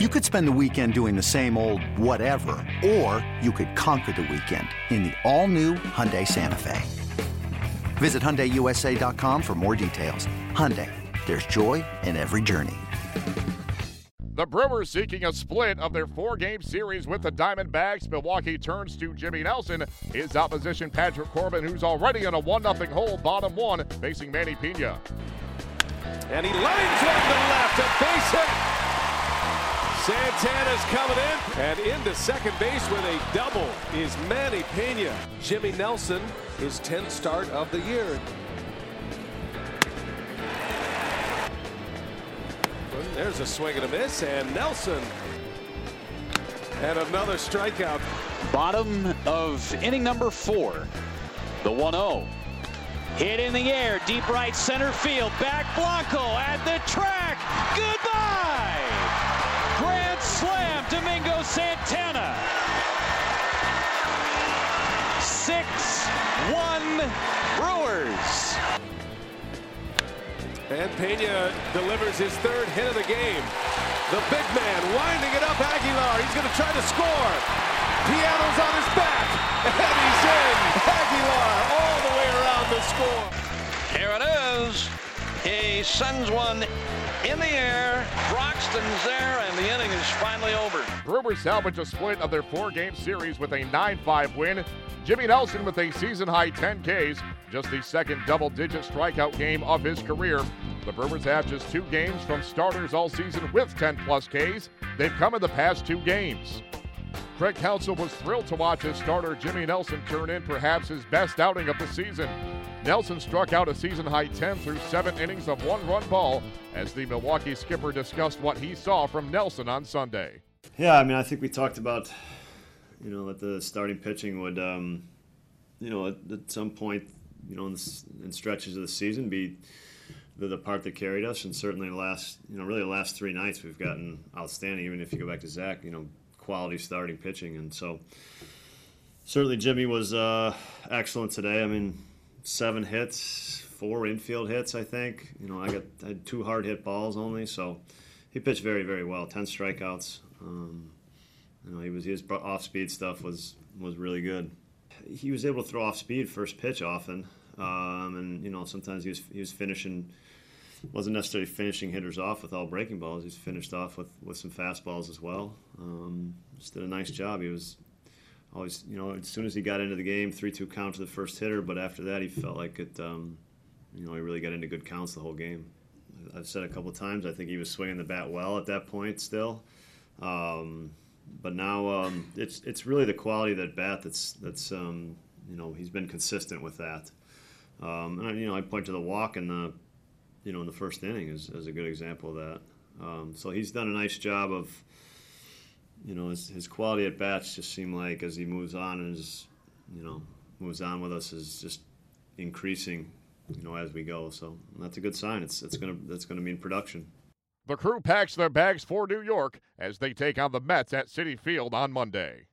You could spend the weekend doing the same old whatever, or you could conquer the weekend in the all-new Hyundai Santa Fe. Visit HyundaiUSA.com for more details. Hyundai, there's joy in every journey. The Brewers seeking a split of their four-game series with the Diamondbacks. Milwaukee turns to Jimmy Nelson. His opposition, Patrick Corbin, who's already in a 1-0 hole, bottom one, facing Manny Piña. And he lines one to left, a base hit. Santana's coming in and into second base with a double is Manny Piña. Jimmy Nelson, his 10th start of the year. There's a swing and a miss, and Nelson and another strikeout. Bottom of inning number four, the 1 0. Hit in the air, deep right center field. Back Blanco at the track. Goodbye. Domingo Santana. 6 1 Brewers. And Piña delivers his third hit of the game. The big man winding it up Aguilar. He's going to try to score. Piano's on his back. Sends one in the air. Broxton's there, and the inning is finally over. Brewers salvage a split of their four-game series with a 9-5 win. Jimmy Nelson with a season-high 10 Ks, just the second double-digit strikeout game of his career. The Brewers have just two games from starters all season with 10-plus Ks. They've come in the past two games. Craig Counsell was thrilled to watch his starter Jimmy Nelson turn in perhaps his best outing of the season. Nelson struck out a season high 10 through 7 innings of one run ball as the Milwaukee skipper discussed what he saw from Nelson on Sunday. Yeah, I mean, I think we talked about, you know, that the starting pitching would, um, you know, at, at, some point, you know, in, in, stretches of the season be the, the part that carried us. And certainly the last, you know, really the last three nights we've gotten outstanding, even if you go back to Zach, you know, quality starting pitching. And so certainly Jimmy was uh, excellent today. I mean, seven hits, four infield hits, I think. You know, I got I had two hard hit balls only, so he pitched very, very well. Ten strikeouts. Um, you know, he was his off speed stuff was was really good. He was able to throw off speed first pitch often, um, and you know sometimes he was he was finishing wasn't necessarily finishing hitters off with all breaking balls. He's finished off with, with some fastballs as well. Um, just did a nice job. He was always, you know, as soon as he got into the game, three-two count to the first hitter. But after that, he felt like it. Um, you know, he really got into good counts the whole game. I've said a couple times. I think he was swinging the bat well at that point still. Um, but now um, it's it's really the quality of that bat that's that's um, you know he's been consistent with that. Um, and I, you know I point to the walk in the you know in the first inning as, as a good example of that. Um, so he's done a nice job of you know, his, his quality at bats just seem like as he moves on and is, you know, moves on with us is just increasing, you know, as we go. So that's a good sign. It's it's gonna that's gonna mean production. The crew packs their bags for New York as they take on the Mets at Citi Field on Monday.